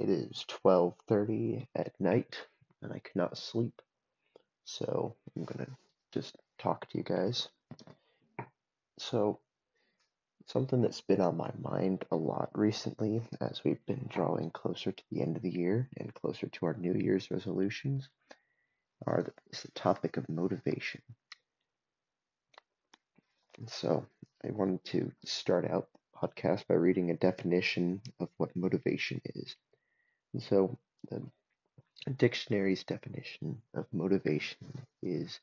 it is 12:30 at night and I cannot sleep. So, I'm going to just talk to you guys. So, something that's been on my mind a lot recently as we've been drawing closer to the end of the year and closer to our New Year's resolutions are the, is the topic of motivation. And so, I wanted to start out the podcast by reading a definition of what motivation is. So, the dictionary's definition of motivation is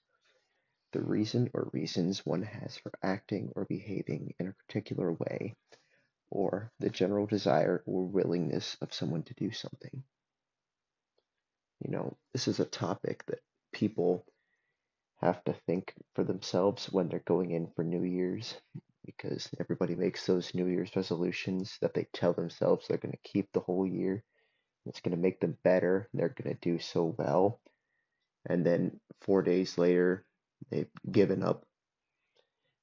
the reason or reasons one has for acting or behaving in a particular way, or the general desire or willingness of someone to do something. You know, this is a topic that people have to think for themselves when they're going in for New Year's because everybody makes those New Year's resolutions that they tell themselves they're going to keep the whole year. It's going to make them better. They're going to do so well. And then four days later, they've given up.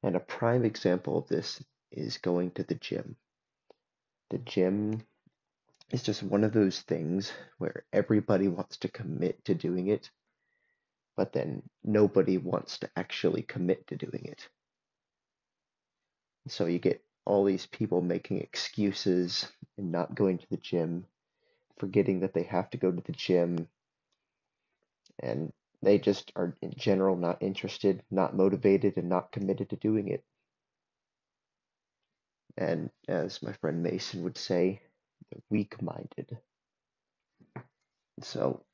And a prime example of this is going to the gym. The gym is just one of those things where everybody wants to commit to doing it, but then nobody wants to actually commit to doing it. So you get all these people making excuses and not going to the gym, forgetting that they have to go to the gym, and they just are in general not interested, not motivated, and not committed to doing it. And as my friend Mason would say, they're weak minded. So,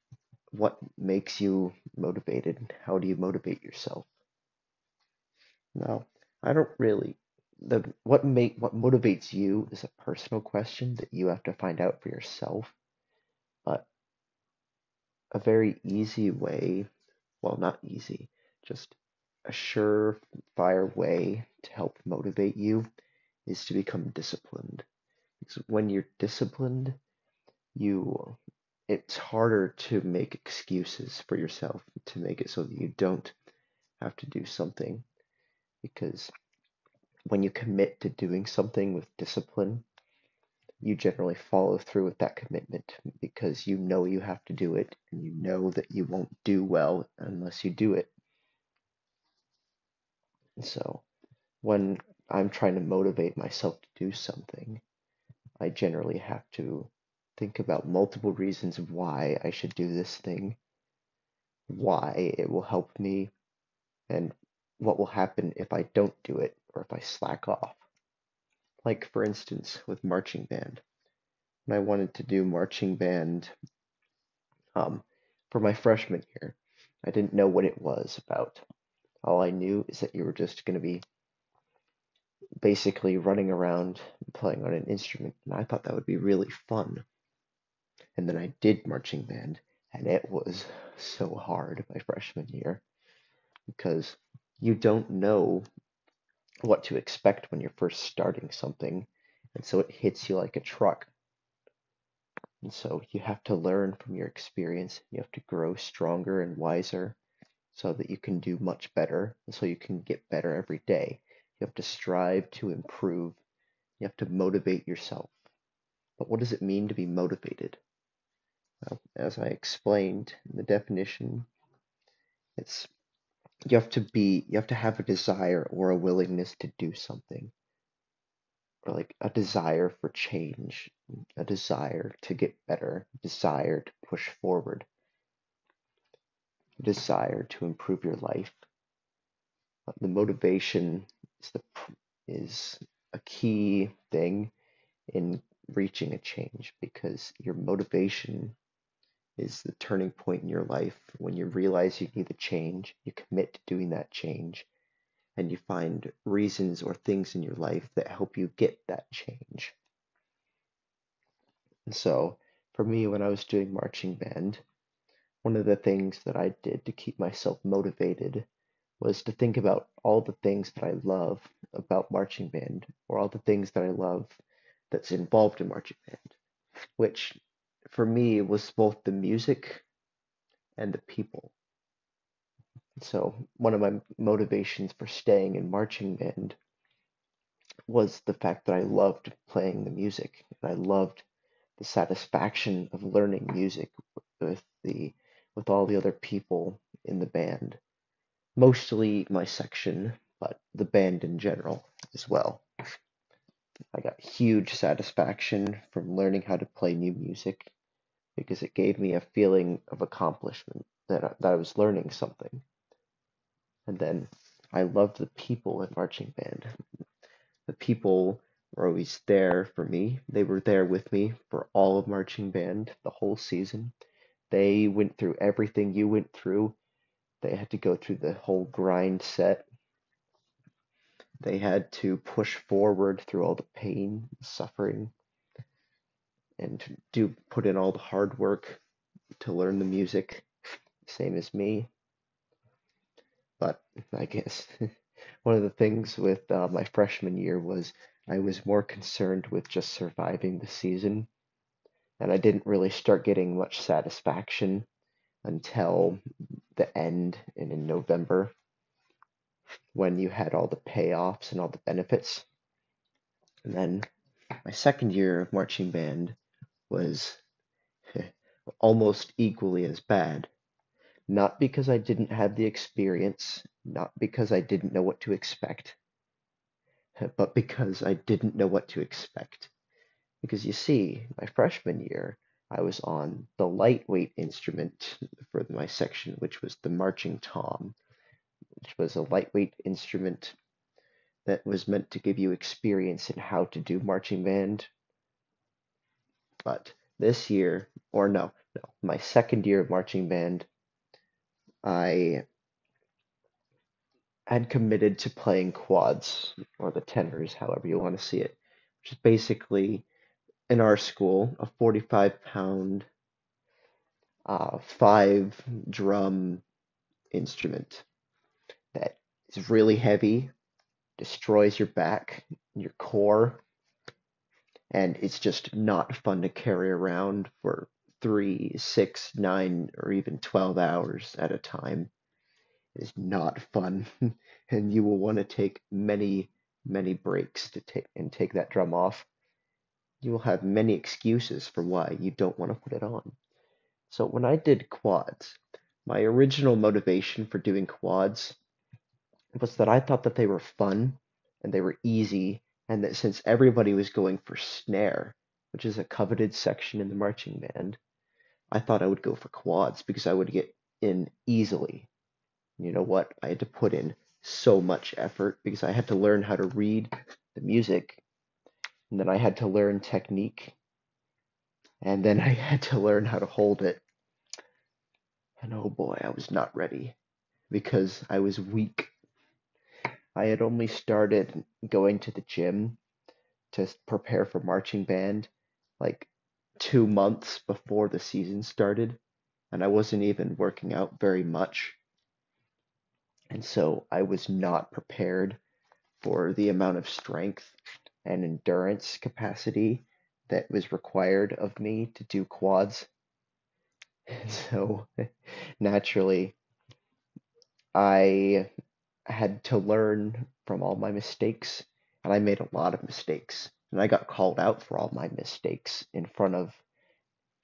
what makes you motivated? How do you motivate yourself? Now, I don't really the what make what motivates you is a personal question that you have to find out for yourself. A very easy way well, not easy, just a surefire way to help motivate you is to become disciplined. Because when you're disciplined, you it's harder to make excuses for yourself to make it so that you don't have to do something because when you commit to doing something with discipline you generally follow through with that commitment because you know you have to do it and you know that you won't do well unless you do it. So, when I'm trying to motivate myself to do something, I generally have to think about multiple reasons why I should do this thing, why it will help me, and what will happen if I don't do it or if I slack off. Like, for instance, with marching band. When I wanted to do marching band um, for my freshman year, I didn't know what it was about. All I knew is that you were just going to be basically running around playing on an instrument, and I thought that would be really fun. And then I did marching band, and it was so hard my freshman year because you don't know what to expect when you're first starting something, and so it hits you like a truck. And so you have to learn from your experience. You have to grow stronger and wiser so that you can do much better, and so you can get better every day. You have to strive to improve. You have to motivate yourself. But what does it mean to be motivated? Well, as I explained in the definition, it's you have to be you have to have a desire or a willingness to do something. Or like a desire for change a desire to get better desire to push forward a desire to improve your life. The motivation is the is a key thing in reaching a change because your motivation is the turning point in your life when you realize you need a change, you commit to doing that change, and you find reasons or things in your life that help you get that change. And so, for me, when I was doing marching band, one of the things that I did to keep myself motivated was to think about all the things that I love about marching band, or all the things that I love that's involved in marching band, which for me was both the music and the people. So one of my motivations for staying in marching band was the fact that I loved playing the music and I loved the satisfaction of learning music with the with all the other people in the band. Mostly my section, but the band in general as well. I got huge satisfaction from learning how to play new music because it gave me a feeling of accomplishment that I, that I was learning something. And then I loved the people in marching band. The people were always there for me. They were there with me for all of marching band, the whole season. They went through everything you went through. They had to go through the whole grind set. They had to push forward through all the pain, suffering, and do put in all the hard work to learn the music, same as me. But I guess one of the things with uh, my freshman year was I was more concerned with just surviving the season, and I didn't really start getting much satisfaction until the end and in November when you had all the payoffs and all the benefits. And then my second year of marching band was almost equally as bad. Not because I didn't have the experience, not because I didn't know what to expect, but because I didn't know what to expect. Because you see, my freshman year, I was on the lightweight instrument for my section, which was the marching tom, which was a lightweight instrument that was meant to give you experience in how to do marching band. But this year, or no, no, my second year of marching band, I had committed to playing quads or the tenors, however you want to see it, which is basically in our school a 45 pound, uh, five drum instrument that is really heavy, destroys your back, your core, and it's just not fun to carry around for three, six, nine, or even 12 hours at a time. It is not fun, and you will want to take many, many breaks to take and take that drum off. You will have many excuses for why you don't want to put it on. So when I did quads, my original motivation for doing quads was that I thought that they were fun and they were easy, and that since everybody was going for snare, which is a coveted section in the marching band, I thought I would go for quads because I would get in easily. You know what? I had to put in so much effort because I had to learn how to read the music, and then I had to learn technique, and then I had to learn how to hold it. And oh boy, I was not ready because I was weak. I had only started going to the gym to prepare for marching band like two months before the season started, and I wasn't even working out very much. And so I was not prepared for the amount of strength and endurance capacity that was required of me to do quads. And so naturally, I had to learn from all my mistakes, and I made a lot of mistakes and I got called out for all my mistakes in front of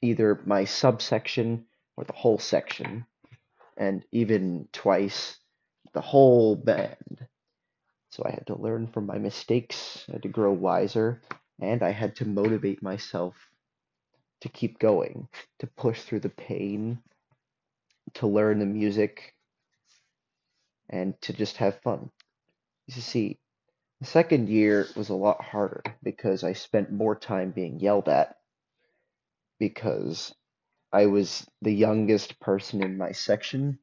either my subsection or the whole section, and even twice the whole band. So I had to learn from my mistakes, I had to grow wiser, and I had to motivate myself to keep going, to push through the pain, to learn the music, and to just have fun. You see, the second year was a lot harder because I spent more time being yelled at because I was the youngest person in my section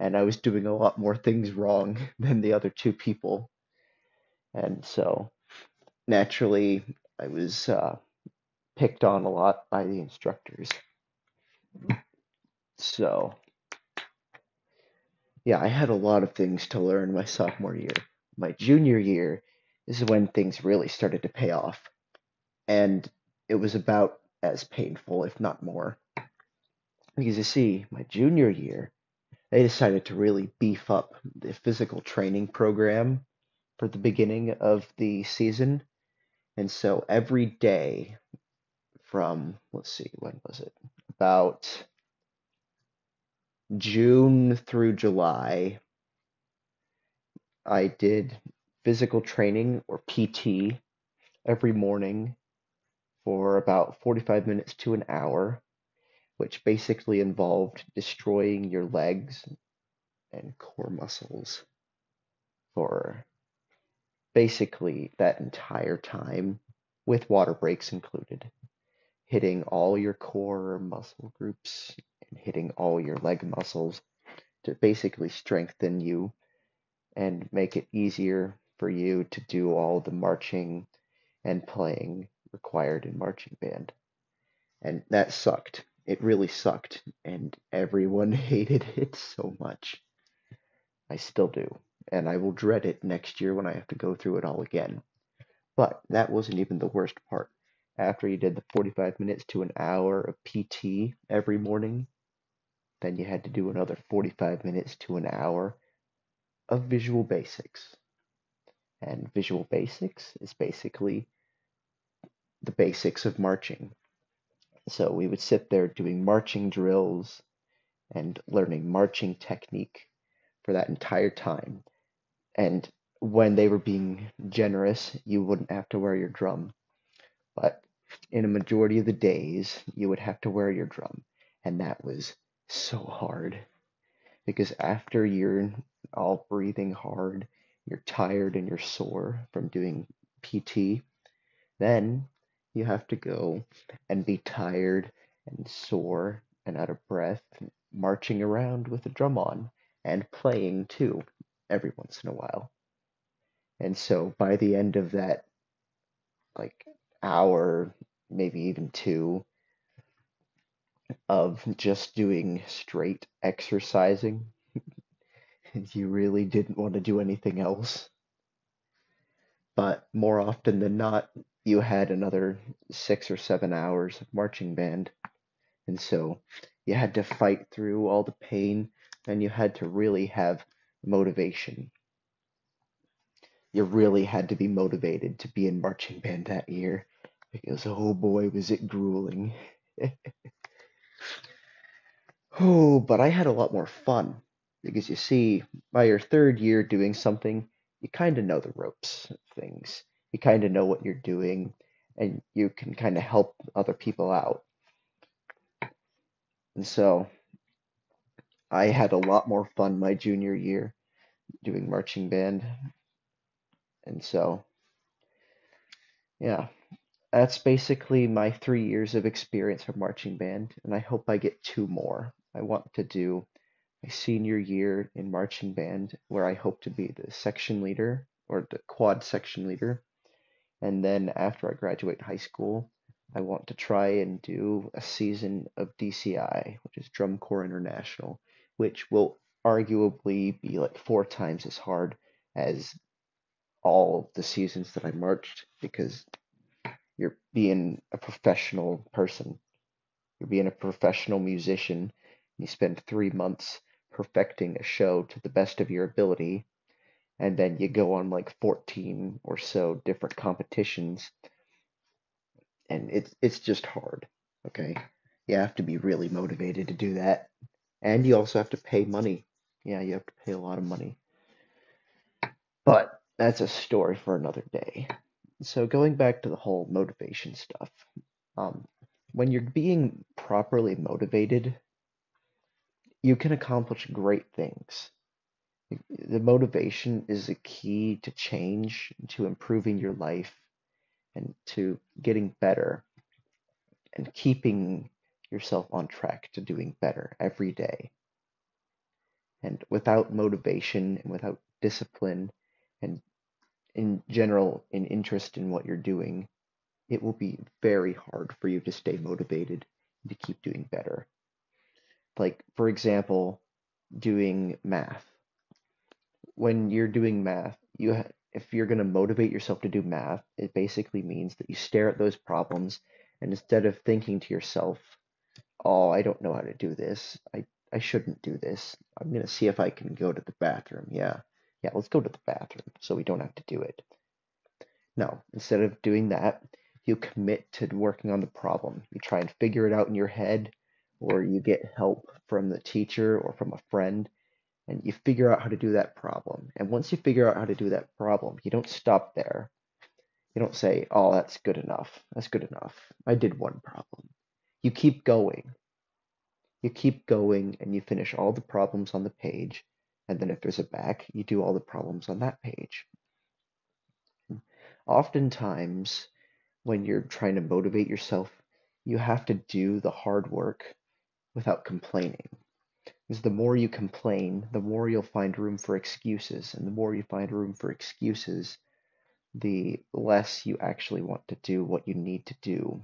and I was doing a lot more things wrong than the other two people. And so naturally, I was uh, picked on a lot by the instructors. So, yeah, I had a lot of things to learn my sophomore year my junior year is when things really started to pay off. And it was about as painful, if not more. Because you see, my junior year, they decided to really beef up the physical training program for the beginning of the season. And so every day from, let's see, when was it? About June through July, I did physical training or PT every morning for about 45 minutes to an hour, which basically involved destroying your legs and core muscles for basically that entire time, with water breaks included, hitting all your core muscle groups and hitting all your leg muscles to basically strengthen you and make it easier for you to do all the marching and playing required in marching band. And that sucked. It really sucked, and everyone hated it so much. I still do, and I will dread it next year when I have to go through it all again. But that wasn't even the worst part. After you did the 45 minutes to an hour of PT every morning, then you had to do another 45 minutes to an hour of visual basics. And visual basics is basically the basics of marching. So we would sit there doing marching drills and learning marching technique for that entire time. And when they were being generous, you wouldn't have to wear your drum. But in a majority of the days, you would have to wear your drum. And that was so hard. Because after you're all breathing hard, you're tired and you're sore from doing PT, then you have to go and be tired and sore and out of breath, marching around with a drum on and playing too every once in a while. And so by the end of that, like hour, maybe even two, of just doing straight exercising, you really didn't want to do anything else. But more often than not, you had another six or seven hours of marching band. And so you had to fight through all the pain and you had to really have motivation. You really had to be motivated to be in marching band that year because, oh boy, was it grueling. oh, but I had a lot more fun because you see, by your third year doing something, you kind of know the ropes of things. You kind of know what you're doing, and you can kind of help other people out. And so I had a lot more fun my junior year doing marching band. And so, yeah, that's basically my three years of experience for marching band, and I hope I get two more. I want to do my senior year in marching band, where I hope to be the section leader or the quad section leader. And then after I graduate high school, I want to try and do a season of DCI, which is Drum Corps International, which will arguably be like four times as hard as all the seasons that I marched because you're being a professional person. You're being a professional musician. You spend three months perfecting a show to the best of your ability, and then you go on like 14 or so different competitions, and it's it's just hard. Okay, you have to be really motivated to do that, and you also have to pay money. Yeah, you have to pay a lot of money. But that's a story for another day. So going back to the whole motivation stuff, um, when you're being properly motivated, you can accomplish great things. The motivation is a key to change, to improving your life, and to getting better and keeping yourself on track to doing better every day. And without motivation and without discipline and in general an interest in what you're doing, it will be very hard for you to stay motivated and to keep doing better. Like, for example, doing math. When you're doing math, you ha- if you're going to motivate yourself to do math, it basically means that you stare at those problems and instead of thinking to yourself, "Oh, I don't know how to do this. I I shouldn't do this. I'm going to see if I can go to the bathroom." Yeah. Yeah, let's go to the bathroom so we don't have to do it. No, instead of doing that, you commit to working on the problem. You try and figure it out in your head, or you get help from the teacher or from a friend, and you figure out how to do that problem. And once you figure out how to do that problem, you don't stop there. You don't say, oh, that's good enough. That's good enough. I did one problem. You keep going. You keep going and you finish all the problems on the page. And then if there's a back, you do all the problems on that page. Oftentimes, when you're trying to motivate yourself, you have to do the hard work without complaining. Because the more you complain, the more you'll find room for excuses. And the more you find room for excuses, the less you actually want to do what you need to do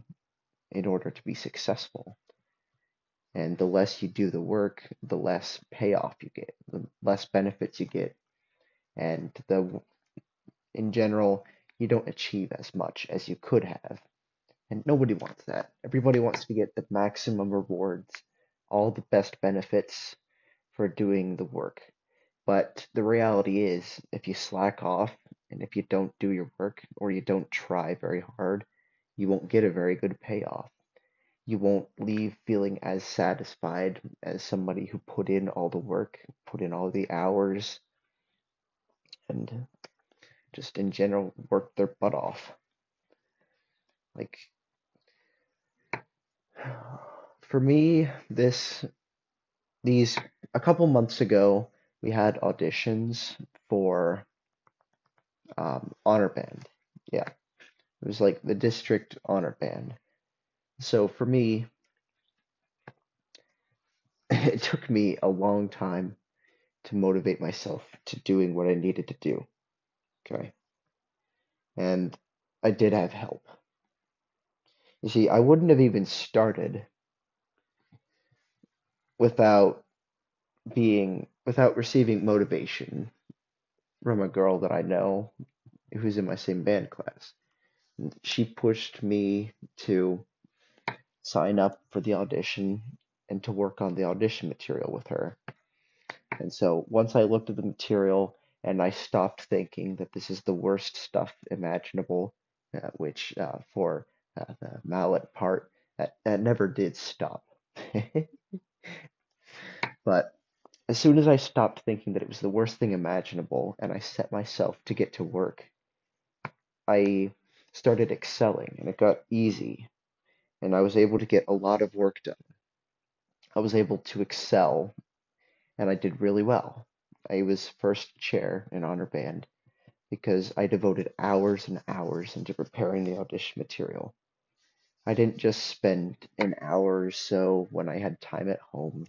in order to be successful. And the less you do the work, the less payoff you get, the less benefits you get. And the in general, you don't achieve as much as you could have. And nobody wants that. Everybody wants to get the maximum rewards, all the best benefits for doing the work. But the reality is, if you slack off and if you don't do your work or you don't try very hard, you won't get a very good payoff. You won't leave feeling as satisfied as somebody who put in all the work, put in all the hours, and just in general work their butt off. Like, for me, this, these, a couple months ago, we had auditions for um, honor band. Yeah, it was like the district honor band. So for me, it took me a long time to motivate myself to doing what I needed to do. Okay. And I did have help. You see, I wouldn't have even started without being, without receiving motivation from a girl that I know who's in my same band class. She pushed me to sign up for the audition and to work on the audition material with her. And so once I looked at the material and I stopped thinking that this is the worst stuff imaginable, uh, which uh, for uh, the mallet part, that, that never did stop. but as soon as I stopped thinking that it was the worst thing imaginable and I set myself to get to work, I started excelling and it got easy and I was able to get a lot of work done. I was able to excel and I did really well. I was first chair in honor band because I devoted hours and hours into preparing the audition material. I didn't just spend an hour or so when I had time at home.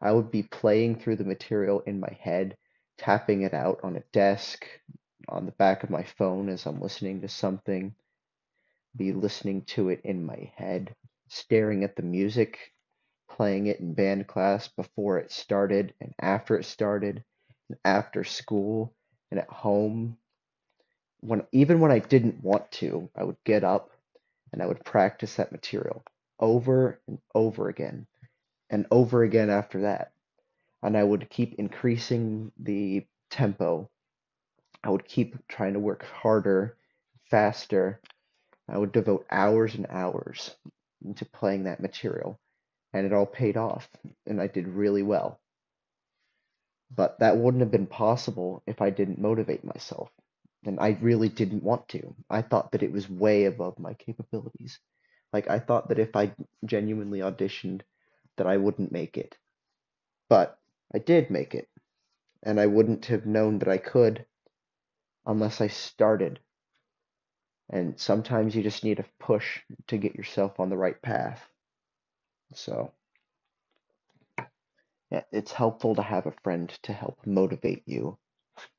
I would be playing through the material in my head, tapping it out on a desk, on the back of my phone as I'm listening to something, be listening to it in my head, staring at the music playing it in band class before it started and after it started and after school and at home. When even when I didn't want to I would get up and I would practice that material over and over again and over again after that. And I would keep increasing the tempo. I would keep trying to work harder faster I would devote hours and hours into playing that material and it all paid off, and I did really well. But that wouldn't have been possible if I didn't motivate myself. And I really didn't want to. I thought that it was way above my capabilities. Like I thought that if I genuinely auditioned that I wouldn't make it. But I did make it. And I wouldn't have known that I could unless I started. And sometimes you just need a push to get yourself on the right path. So, yeah, it's helpful to have a friend to help motivate you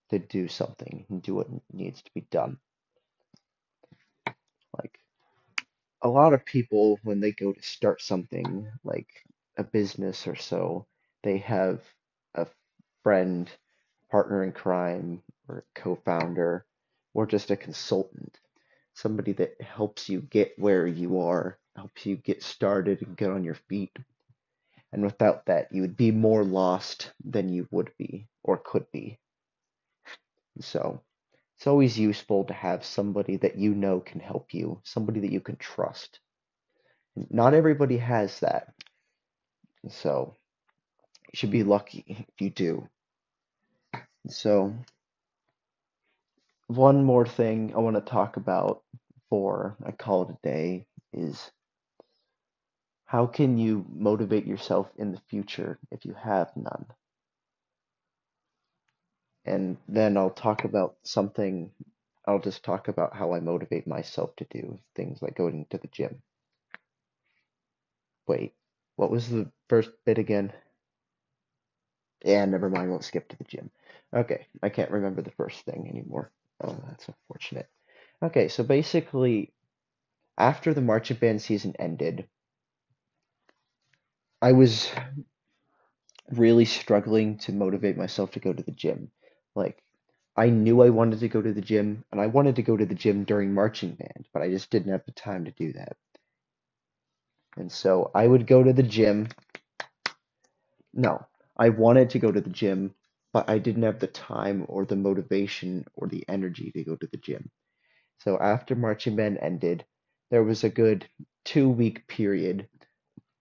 to do something and do what needs to be done. Like, a lot of people, when they go to start something like a business or so, they have a friend, partner in crime, or co founder, or just a consultant, somebody that helps you get where you are helps you get started and get on your feet. And without that, you would be more lost than you would be or could be. So, it's always useful to have somebody that you know can help you, somebody that you can trust. Not everybody has that. So you should be lucky if you do. So one more thing I want to talk about before I call it a day is how can you motivate yourself in the future if you have none? And then I'll talk about something, I'll just talk about how I motivate myself to do things like going to the gym. Wait, what was the first bit again? Yeah, never mind, we'll skip to the gym. Okay, I can't remember the first thing anymore. Oh, that's unfortunate. Okay, so basically, after the marching band season ended, I was really struggling to motivate myself to go to the gym. Like, I knew I wanted to go to the gym, and I wanted to go to the gym during marching band, but I just didn't have the time to do that. And so I would go to the gym. No, I wanted to go to the gym, but I didn't have the time or the motivation or the energy to go to the gym. So after marching band ended, there was a good two week period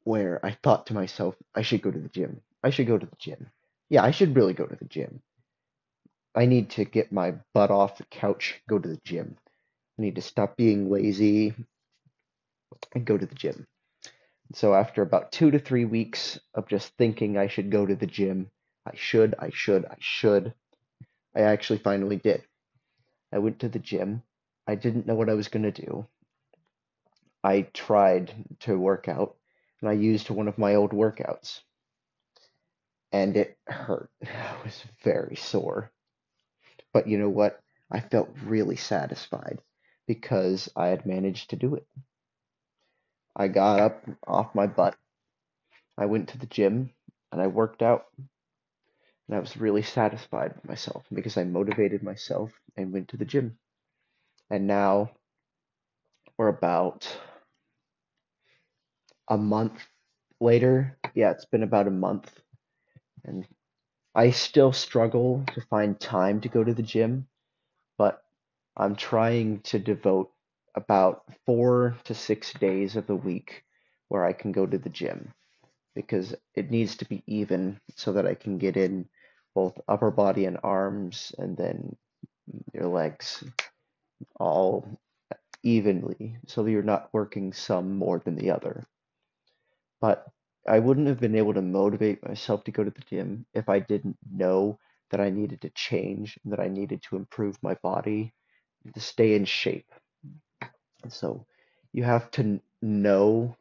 where I thought to myself, I should go to the gym. I should go to the gym. Yeah, I should really go to the gym. I need to get my butt off the couch, go to the gym. I need to stop being lazy and go to the gym. So after about two to three weeks of just thinking I should go to the gym, I should, I should, I should, I actually finally did. I went to the gym. I didn't know what I was going to do. I tried to work out and I used one of my old workouts. And it hurt. I was very sore. But you know what? I felt really satisfied because I had managed to do it. I got up off my butt. I went to the gym and I worked out. And I was really satisfied with myself because I motivated myself and went to the gym. And now we're about a month later. Yeah, it's been about a month. And I still struggle to find time to go to the gym, but I'm trying to devote about four to six days of the week where I can go to the gym because it needs to be even so that I can get in both upper body and arms and then your legs all evenly so you're not working some more than the other. But I wouldn't have been able to motivate myself to go to the gym if I didn't know that I needed to change, and that I needed to improve my body to stay in shape. So you have to know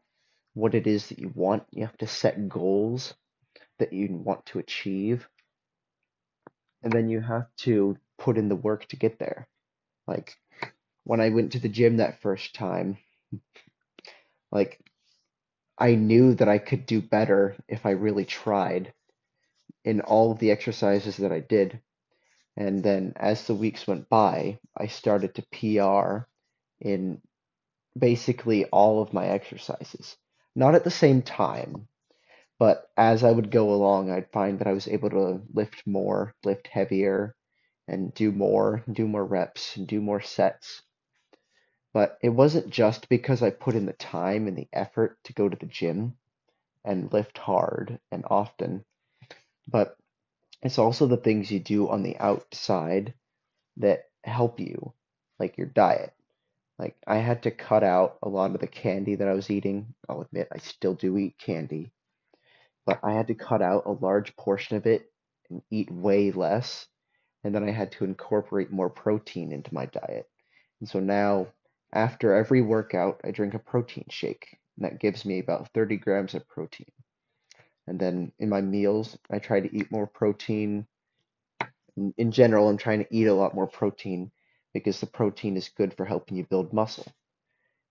what it is that you want. You have to set goals that you want to achieve. And then you have to put in the work to get there. Like when I went to the gym that first time, like I knew that I could do better if I really tried in all of the exercises that I did. And then as the weeks went by, I started to PR in basically all of my exercises. Not at the same time, but as I would go along, I'd find that I was able to lift more, lift heavier, and do more, do more reps, and do more sets. But it wasn't just because I put in the time and the effort to go to the gym and lift hard and often, but it's also the things you do on the outside that help you, like your diet. Like I had to cut out a lot of the candy that I was eating. I'll admit I still do eat candy, but I had to cut out a large portion of it and eat way less. And then I had to incorporate more protein into my diet. And so now after every workout, I drink a protein shake, and that gives me about 30 grams of protein. And then in my meals, I try to eat more protein. In, general, I'm trying to eat a lot more protein because the protein is good for helping you build muscle.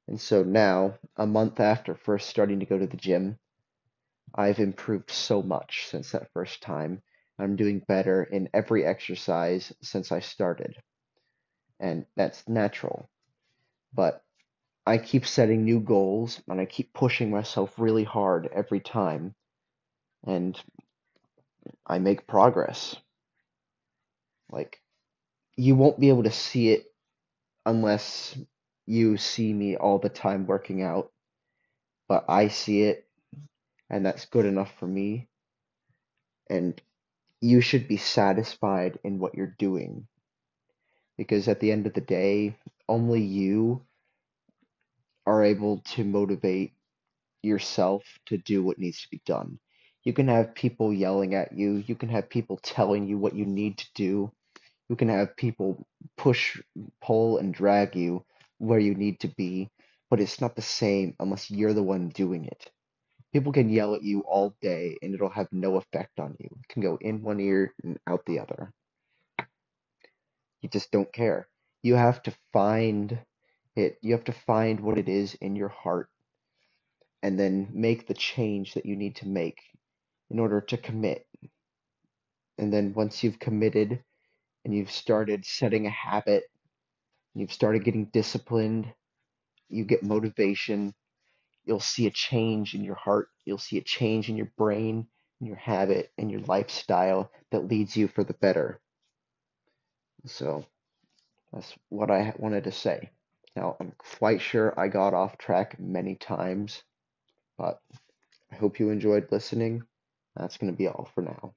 And so now, a month after first starting to go to the gym, I've improved so much since that first time. I'm doing better in every exercise since I started. And that's natural but I keep setting new goals and I keep pushing myself really hard every time. And I make progress. Like, you won't be able to see it unless you see me all the time working out, but I see it, and that's good enough for me. And you should be satisfied in what you're doing because at the end of the day, only you are able to motivate yourself to do what needs to be done. You can have people yelling at you, you can have people telling you what you need to do, you can have people push, pull, and drag you where you need to be, but it's not the same unless you're the one doing it. People can yell at you all day and it'll have no effect on you. It can go in one ear and out the other. You just don't care. You have to find it. You have to find what it is in your heart and then make the change that you need to make in order to commit. And then once you've committed and you've started setting a habit, you've started getting disciplined, you get motivation, you'll see a change in your heart, you'll see a change in your brain, in your habit, and your lifestyle that leads you for the better. So that's what I wanted to say. Now, I'm quite sure I got off track many times, but I hope you enjoyed listening. That's going to be all for now.